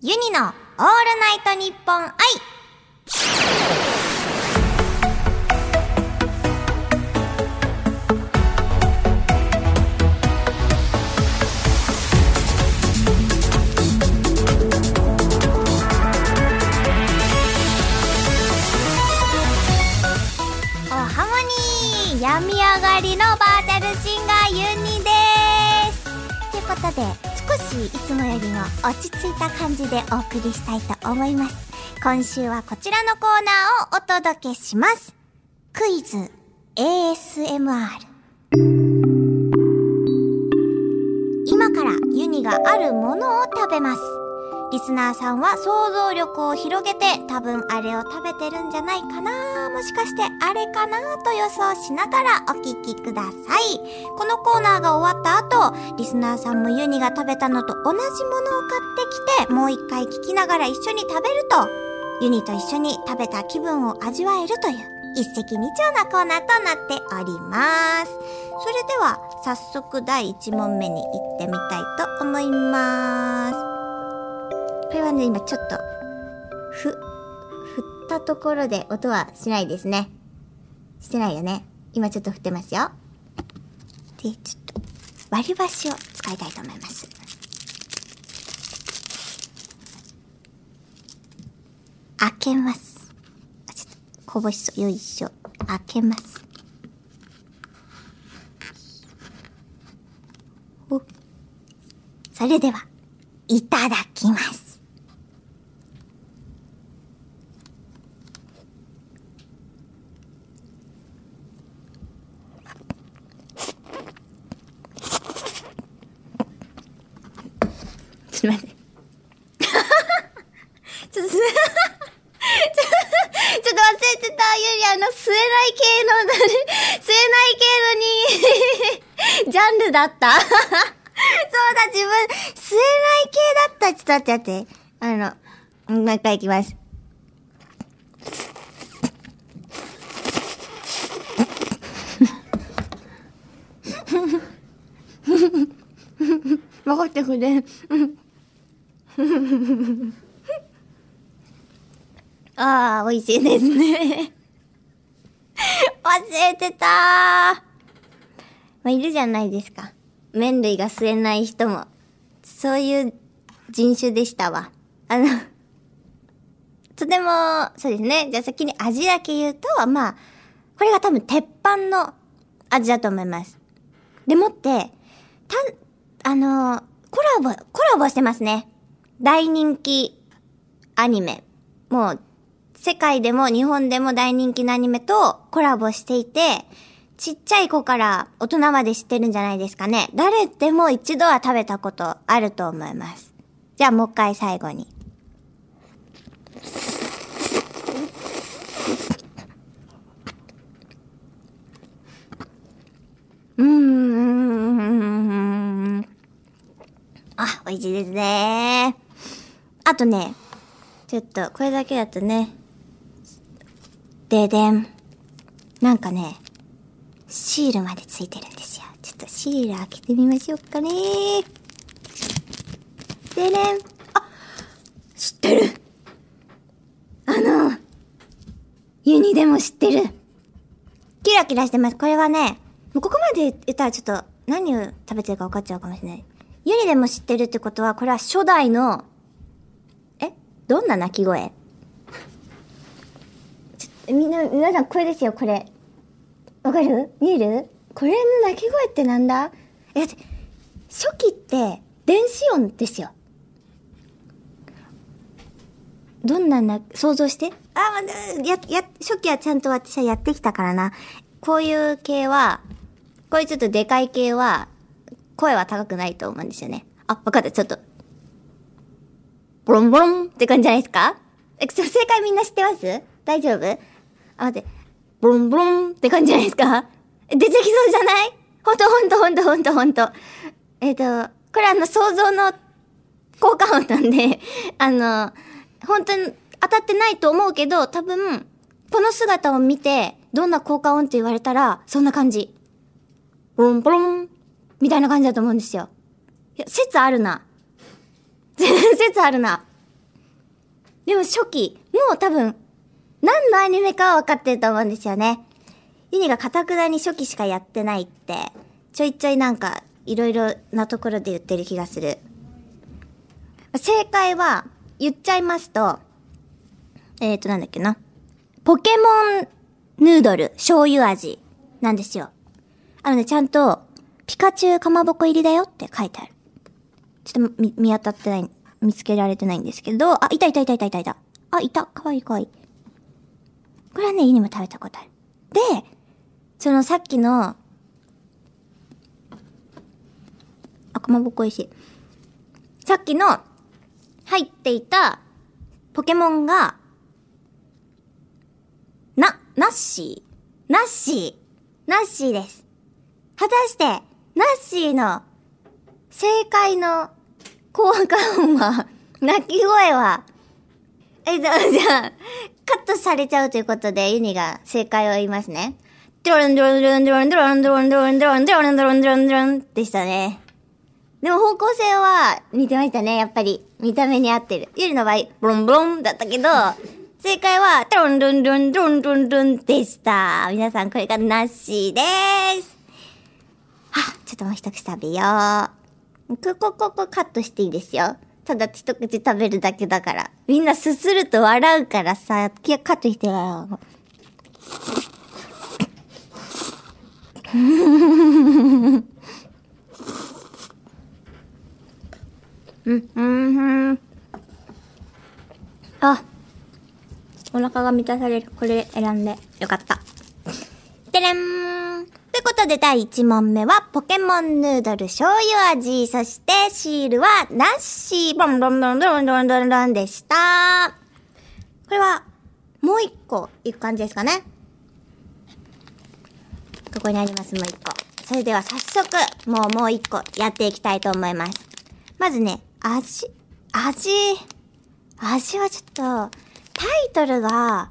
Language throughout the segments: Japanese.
ユニのオールナイトニッポン愛おハモニー病み上がりのバーチャルシンガーユニです。ということで少しいつもよりも落ち着いた感じでお送りしたいと思います。今週はこちらのコーナーをお届けします。クイズ。ASMR 今からユニがあるものを食べます。リスナーさんは想像力を広げて多分あれを食べてるんじゃないかなもしかしてあれかなと予想しながらお聞きください。このコーナーが終わった後、リスナーさんもユニが食べたのと同じものを買ってきて、もう一回聞きながら一緒に食べると、ユニと一緒に食べた気分を味わえるという一石二鳥なコーナーとなっております。それでは早速第1問目に行ってみたいと思います。これはね、今ちょっと、ふ、振ったところで音はしないですね。してないよね。今ちょっと振ってますよ。で、ちょっと、割り箸を使いたいと思います。開けます。あ、ちょっと、こぼしそう。よいしょ。開けます。お。それでは、いただきます。ちょっと待って。ちょっとす、ちょっと、ちょっと忘れてた。ゆり、あの、吸えない系の、吸えない系のに、ジャンルだった？そうだ、自分、吸えない系だった。ちょっと待って待って。あの、もう一回いきます。分かってくれ。ああ、美味しいですね。忘れてたまあ、いるじゃないですか。麺類が吸えない人も。そういう人種でしたわ。あの、とても、そうですね。じゃあ先に味だけ言うと、まあ、これが多分鉄板の味だと思います。でもって、た、あの、コラボ、コラボしてますね。大人気アニメ。もう、世界でも日本でも大人気のアニメとコラボしていて、ちっちゃい子から大人まで知ってるんじゃないですかね。誰でも一度は食べたことあると思います。じゃあもう一回最後に。うーん。あ、美味しいですね。あとね、ちょっと、これだけだとね、ででん。なんかね、シールまでついてるんですよ。ちょっとシール開けてみましょうかね。ででん。あ、知ってるあの、ユニでも知ってる。キラキラしてます。これはね、もうここまで言ったらちょっと何を食べてるか分かっちゃうかもしれない。ユニでも知ってるってことは、これは初代の、え？どんな鳴き声？ちょみんな、皆さんこれですよ、これ。わかる？見える？これの鳴き声ってなんだ？え、だって、初期って電子音ですよ。どんなな、想像して？あ、まだ、や、や、初期はちゃんと私はやってきたからな。こういう系は、こういうちょっとでかい系は、声は高くないと思うんですよね。あ、わかった、ちょっと。ボロンボロンって感じじゃないですか？え、正解みんな知ってます？大丈夫？あ、待って。ボロンボロンって感じじゃないですか出てきそうじゃない？ほんとほんとほんとほんとほんと。えっ、と、これあの、想像の効果音なんで、あの、本当に当たってないと思うけど、多分、この姿を見て、どんな効果音って言われたら、そんな感じ。ボロンボロンみたいな感じだと思うんですよ。いや、説あるな。説あるな。でも初期、もう多分、何のアニメかは分かってると思うんですよね。ユニがカタクナに初期しかやってないって、ちょいちょいなんか、いろいろなところで言ってる気がする。正解は、言っちゃいますと、えーと、なんだっけな。ポケモンヌードル醤油味なんですよ。あのね、ちゃんと、ピカチュウかまぼこ入りだよって書いてある。ちょっと見、見当たってない、見つけられてないんですけど、あ、いたいたいたいたいたいた。あ、いた。かわいいかわいい。これはね、家にも食べたことある。で、そのさっきの、あ、かまぼこ美味しい。さっきの、入っていた、ポケモンが、な、ナッシー。ナッシー。ナッシーです。果たして、ナッシーの、正解の効果音は、鳴き声は、え、じゃあ、じゃあ、カットされちゃうということで、ユニが正解を言いますね。ドロンドロンドロンドロンドロンドロンドロンドロンドロンドロンドロンドロンでしたね。でも方向性は似てましたね、やっぱり。見た目に合ってる。ユリの場合、ブロンブロンだったけど、正解は、ドロンドロンドロンドロンドロンドロンでした。皆さんこれがなしです。は、ちょっともう一口食べよう。ここ、ここカットしていいですよ。ただ一口食べるだけだから。みんなすすると笑うからさ、カットしてよ。うん、うん、うん。あ、お腹が満たされる。これ選んでよかった。てれんということで第1問目はポケモンヌードル醤油味。そしてシールはナッシー。ボンボンボンボンボンボンボンでした。これはもう一個いく感じですかね。ここにあります、もう一個。それでは早速、もうもう一個やっていきたいと思います。まずね、味、味、味はちょっと、タイトルが、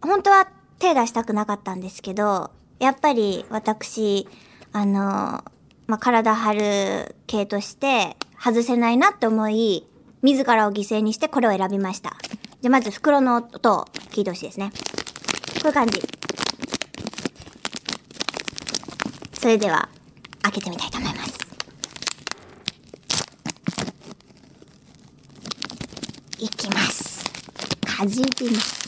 本当は手出したくなかったんですけど、やっぱり私、あの、まあ、体張る系として外せないなって思い、自らを犠牲にしてこれを選びました。じゃ、まず袋の音を聞いてほしいですね。こういう感じ。それでは、開けてみたいと思います。いきます。かじります。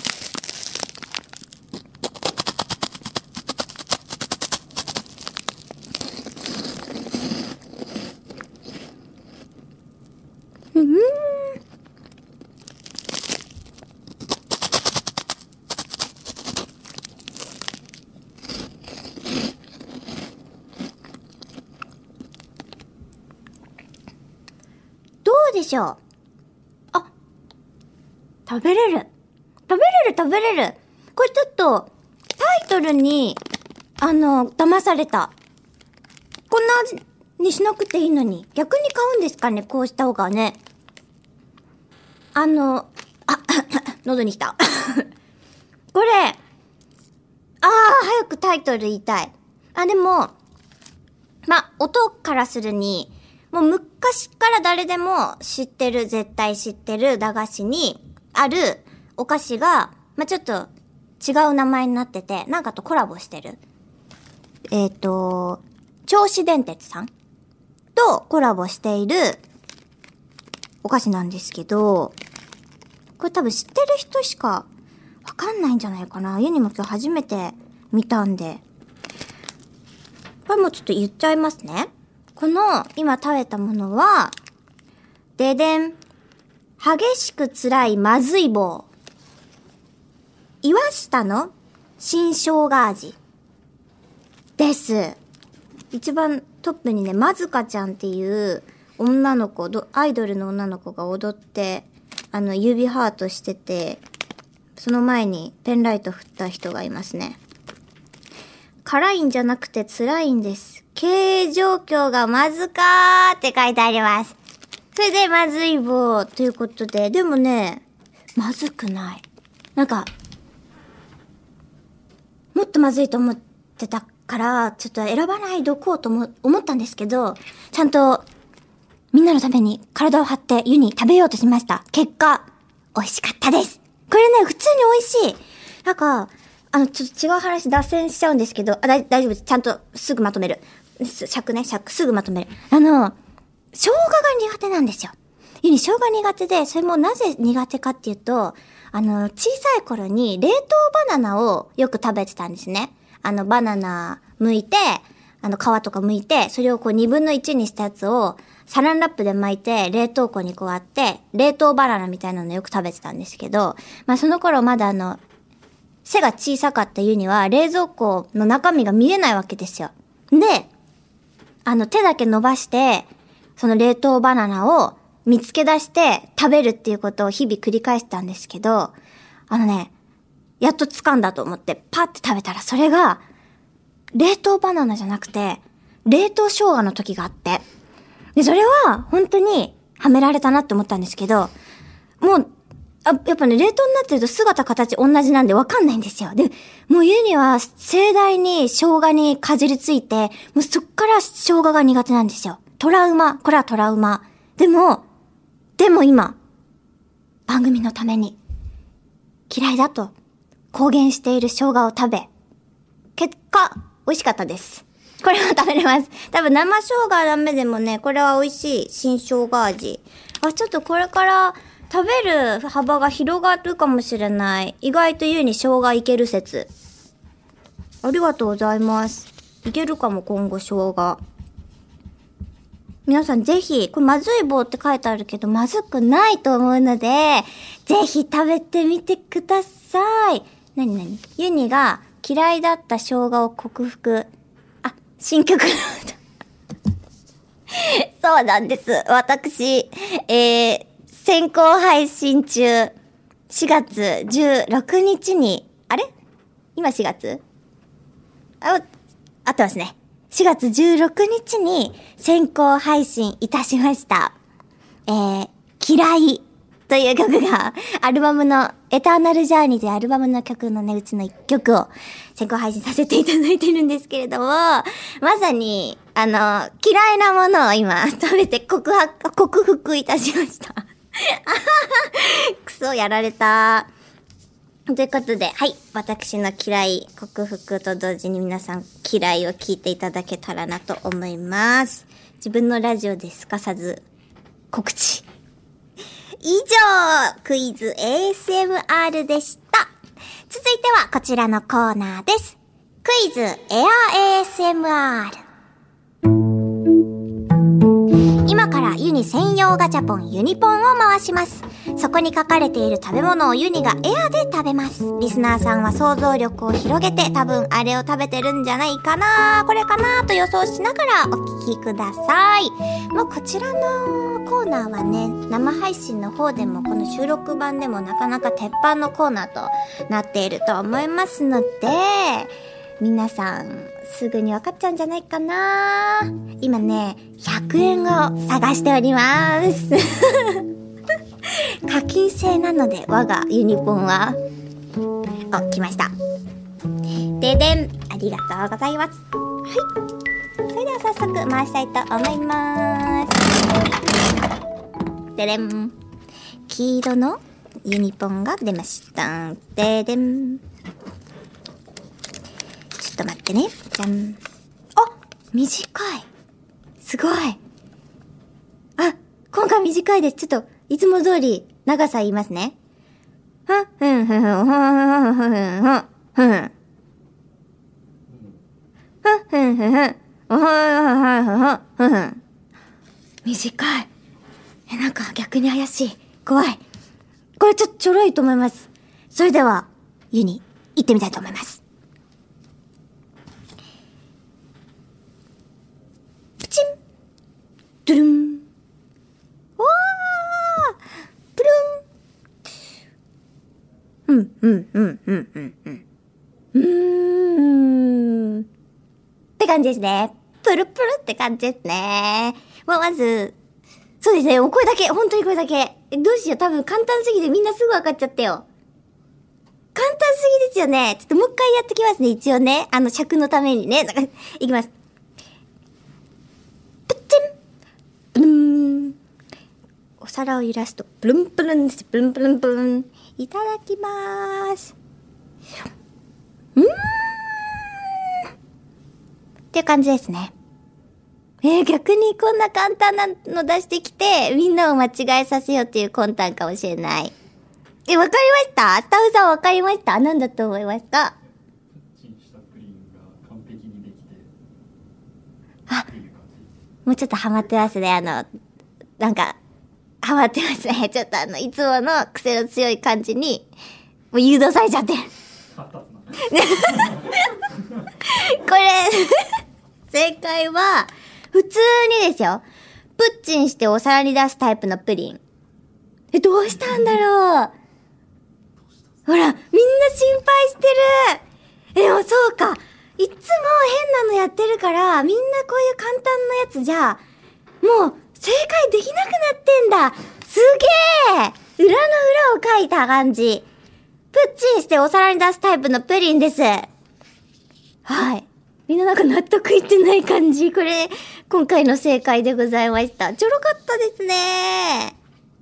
でしょうあ、食べれる。食べれる食べれる。これちょっと、タイトルに、あの、騙された。こんな味にしなくていいのに。逆に買うんですかねこうした方がね。あの、あ、喉に来た。これ、ああ、早くタイトル言いたい。あ、でも、ま、音からするに、もう昔から誰でも知ってる、絶対知ってる駄菓子にあるお菓子が、まあ、ちょっと違う名前になってて、なんかとコラボしてる。えっ、ー、と、銚子電鉄さんとコラボしているお菓子なんですけど、これ多分知ってる人しかわかんないんじゃないかな。ユニも今日初めて見たんで。これもちょっと言っちゃいますね。この今食べたものは、ででん。激しく辛いまずい棒。岩下の新生姜味。です。一番トップにね、まずかちゃんっていう女の子、アイドルの女の子が踊って、あの、指ハートしてて、その前にペンライト振った人がいますね。辛いんじゃなくて辛いんです。経営状況がまずかーって書いてあります。それでまずい棒ということで、でもね、まずくない。なんか、もっとまずいと思ってたから、ちょっと選ばないどこうと思思ったんですけど、ちゃんとみんなのために体を張って湯に食べようとしました。結果、美味しかったです。これね、普通に美味しい。なんか、あの、ちょっと違う話脱線しちゃうんですけど、あ、大丈夫です。ちゃんとすぐまとめる。尺ね、尺、すぐまとめる。あの、生姜が苦手なんですよ。ゆに生姜苦手で、それもなぜ苦手かっていうと、あの、小さい頃に冷凍バナナをよく食べてたんですね。あの、バナナ剥いて、あの、皮とか剥いて、それをこう2分の1にしたやつをサランラップで巻いて、冷凍庫にこうあって、冷凍バナナみたいなのよく食べてたんですけど、まあその頃まだあの、背が小さかったゆには冷蔵庫の中身が見えないわけですよ。で、あの手だけ伸ばして、その冷凍バナナを見つけ出して食べるっていうことを日々繰り返してたんですけど、あのね、やっと掴んだと思ってパって食べたらそれが、冷凍バナナじゃなくて、冷凍生姜の時があって。で、それは本当にはめられたなって思ったんですけど、もうあ、やっぱね、冷凍になってると姿形同じなんでわかんないんですよ。で、もう家には盛大に生姜にかじりついて、もうそっから生姜が苦手なんですよ。トラウマ。これはトラウマ。でも、でも今、番組のために、嫌いだと公言している生姜を食べ、結果、美味しかったです。これは食べれます。多分生生姜はダメでもね、これは美味しい新生姜味。あ、ちょっとこれから食べる幅が広がるかもしれない。意外と優に生姜いける説。ありがとうございます。いけるかも、今後生姜。皆さんぜひ、これまずい棒って書いてあるけど、まずくないと思うので、ぜひ食べてみてください。なになにユニが嫌いだった生姜を克服。あ、新曲の歌。そうなんです。私、えー、先行配信中。4月16日に、あれ？今4月？あ、合ってますね。4月16日に先行配信いたしました。えー、嫌いという曲が、アルバムの、エターナルジャーニーというアルバムの曲のね、うちの一曲を先行配信させていただいてるんですけれども、まさに、あの、嫌いなものを今、食べて告白、克服いたしました。くそ、やられた。ということで、はい。私の嫌い、克服と同時に皆さん嫌いを聞いていただけたらなと思います。自分のラジオですかさず告知。以上、クイズ ASMR でした。続いてはこちらのコーナーです。クイズエア ASMR。ユニ専用ガチャポンユニポンを回します。そこに書かれている食べ物をユニがエアで食べます。リスナーさんは想像力を広げて多分あれを食べてるんじゃないかな。これかなと予想しながらお聴きください。もうこちらのコーナーはね生配信の方でもこの収録版でもなかなか鉄板のコーナーとなっていると思いますので皆さんすぐに分かっちゃうんじゃないかな今ね、100円を探しております。課金制なので、我がユニポンは。お、来ました。ででんありがとうございます。はい。それでは早速回したいと思います。ででん。黄色のユニポンが出ました。ででん。と待ってね。じゃん。あ短いすごいあ今回短いです。ちょっと、いつも通り長さ言いますね。ふん、ふん、ふん、ふん、ふん、ふん、ふん、ふん、ふん。ふん、ふん、ふん、ふん。短い。え、なんか逆に怪しい。怖い。これちょ、ちょろいと思います。それでは、家に、行ってみたいと思います。うん、うん、うん、うん、うん、うん。うーん。って感じですね。プルプルって感じですね。まあ、まず、そうですね。お声だけ。本当にこれだけ。どうしよう。多分簡単すぎてみんなすぐ分かっちゃったよ。簡単すぎですよね。ちょっともう一回やってきますね。一応ね。あの、尺のためにね。なんかいきます。プッチンプルーン。皿を揺らすと、ブルンブルンです。ブルンブルンブルン。いただきまーす。うーんっていう感じですね。えー、逆にこんな簡単なの出してきて、みんなを間違えさせようっていう魂胆かもしれない。え、わかりましたスタッフさんわかりました何だと思いますかあもうちょっとハマってますね。あの、なんか、ハマってますね。ちょっとあの、いつもの癖の強い感じに、もう誘導されちゃってる。これ、正解は、普通にですよ。プッチンしてお皿に出すタイプのプリン。え、どうしたんだろうほら、みんな心配してる。え、でもそうか。いつも変なのやってるから、みんなこういう簡単なやつじゃ、もう正解できなくなってんだ。すげえ裏の裏を書いた感じ。プッチンしてお皿に出すタイプのプリンです。はい。みんななんか納得いってない感じ。これ、今回の正解でございました。ちょろかったですね。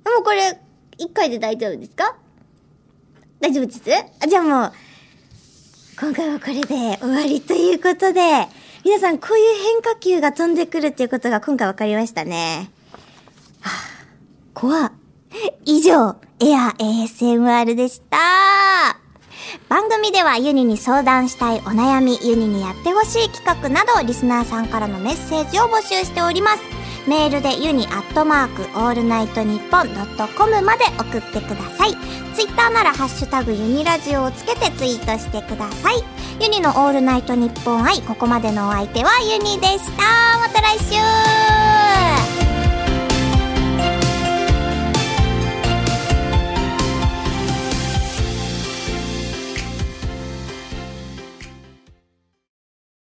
でもこれ、一回で大丈夫ですか？大丈夫です？あじゃあもう、今回はこれで終わりということで、皆さんこういう変化球が飛んでくるっていうことが今回分かりましたね。はあ、怖。以上、エア ASMR でした。番組ではユニに相談したいお悩み、ユニにやってほしい企画など、リスナーさんからのメッセージを募集しております。メールでユニアットマークオールナイトニッポンドットコムまで送ってください。ツイッターならハッシュタグユニラジオをつけてツイートしてください。ユニのオールナイトニッポン愛、ここまでのお相手はユニでした。また来週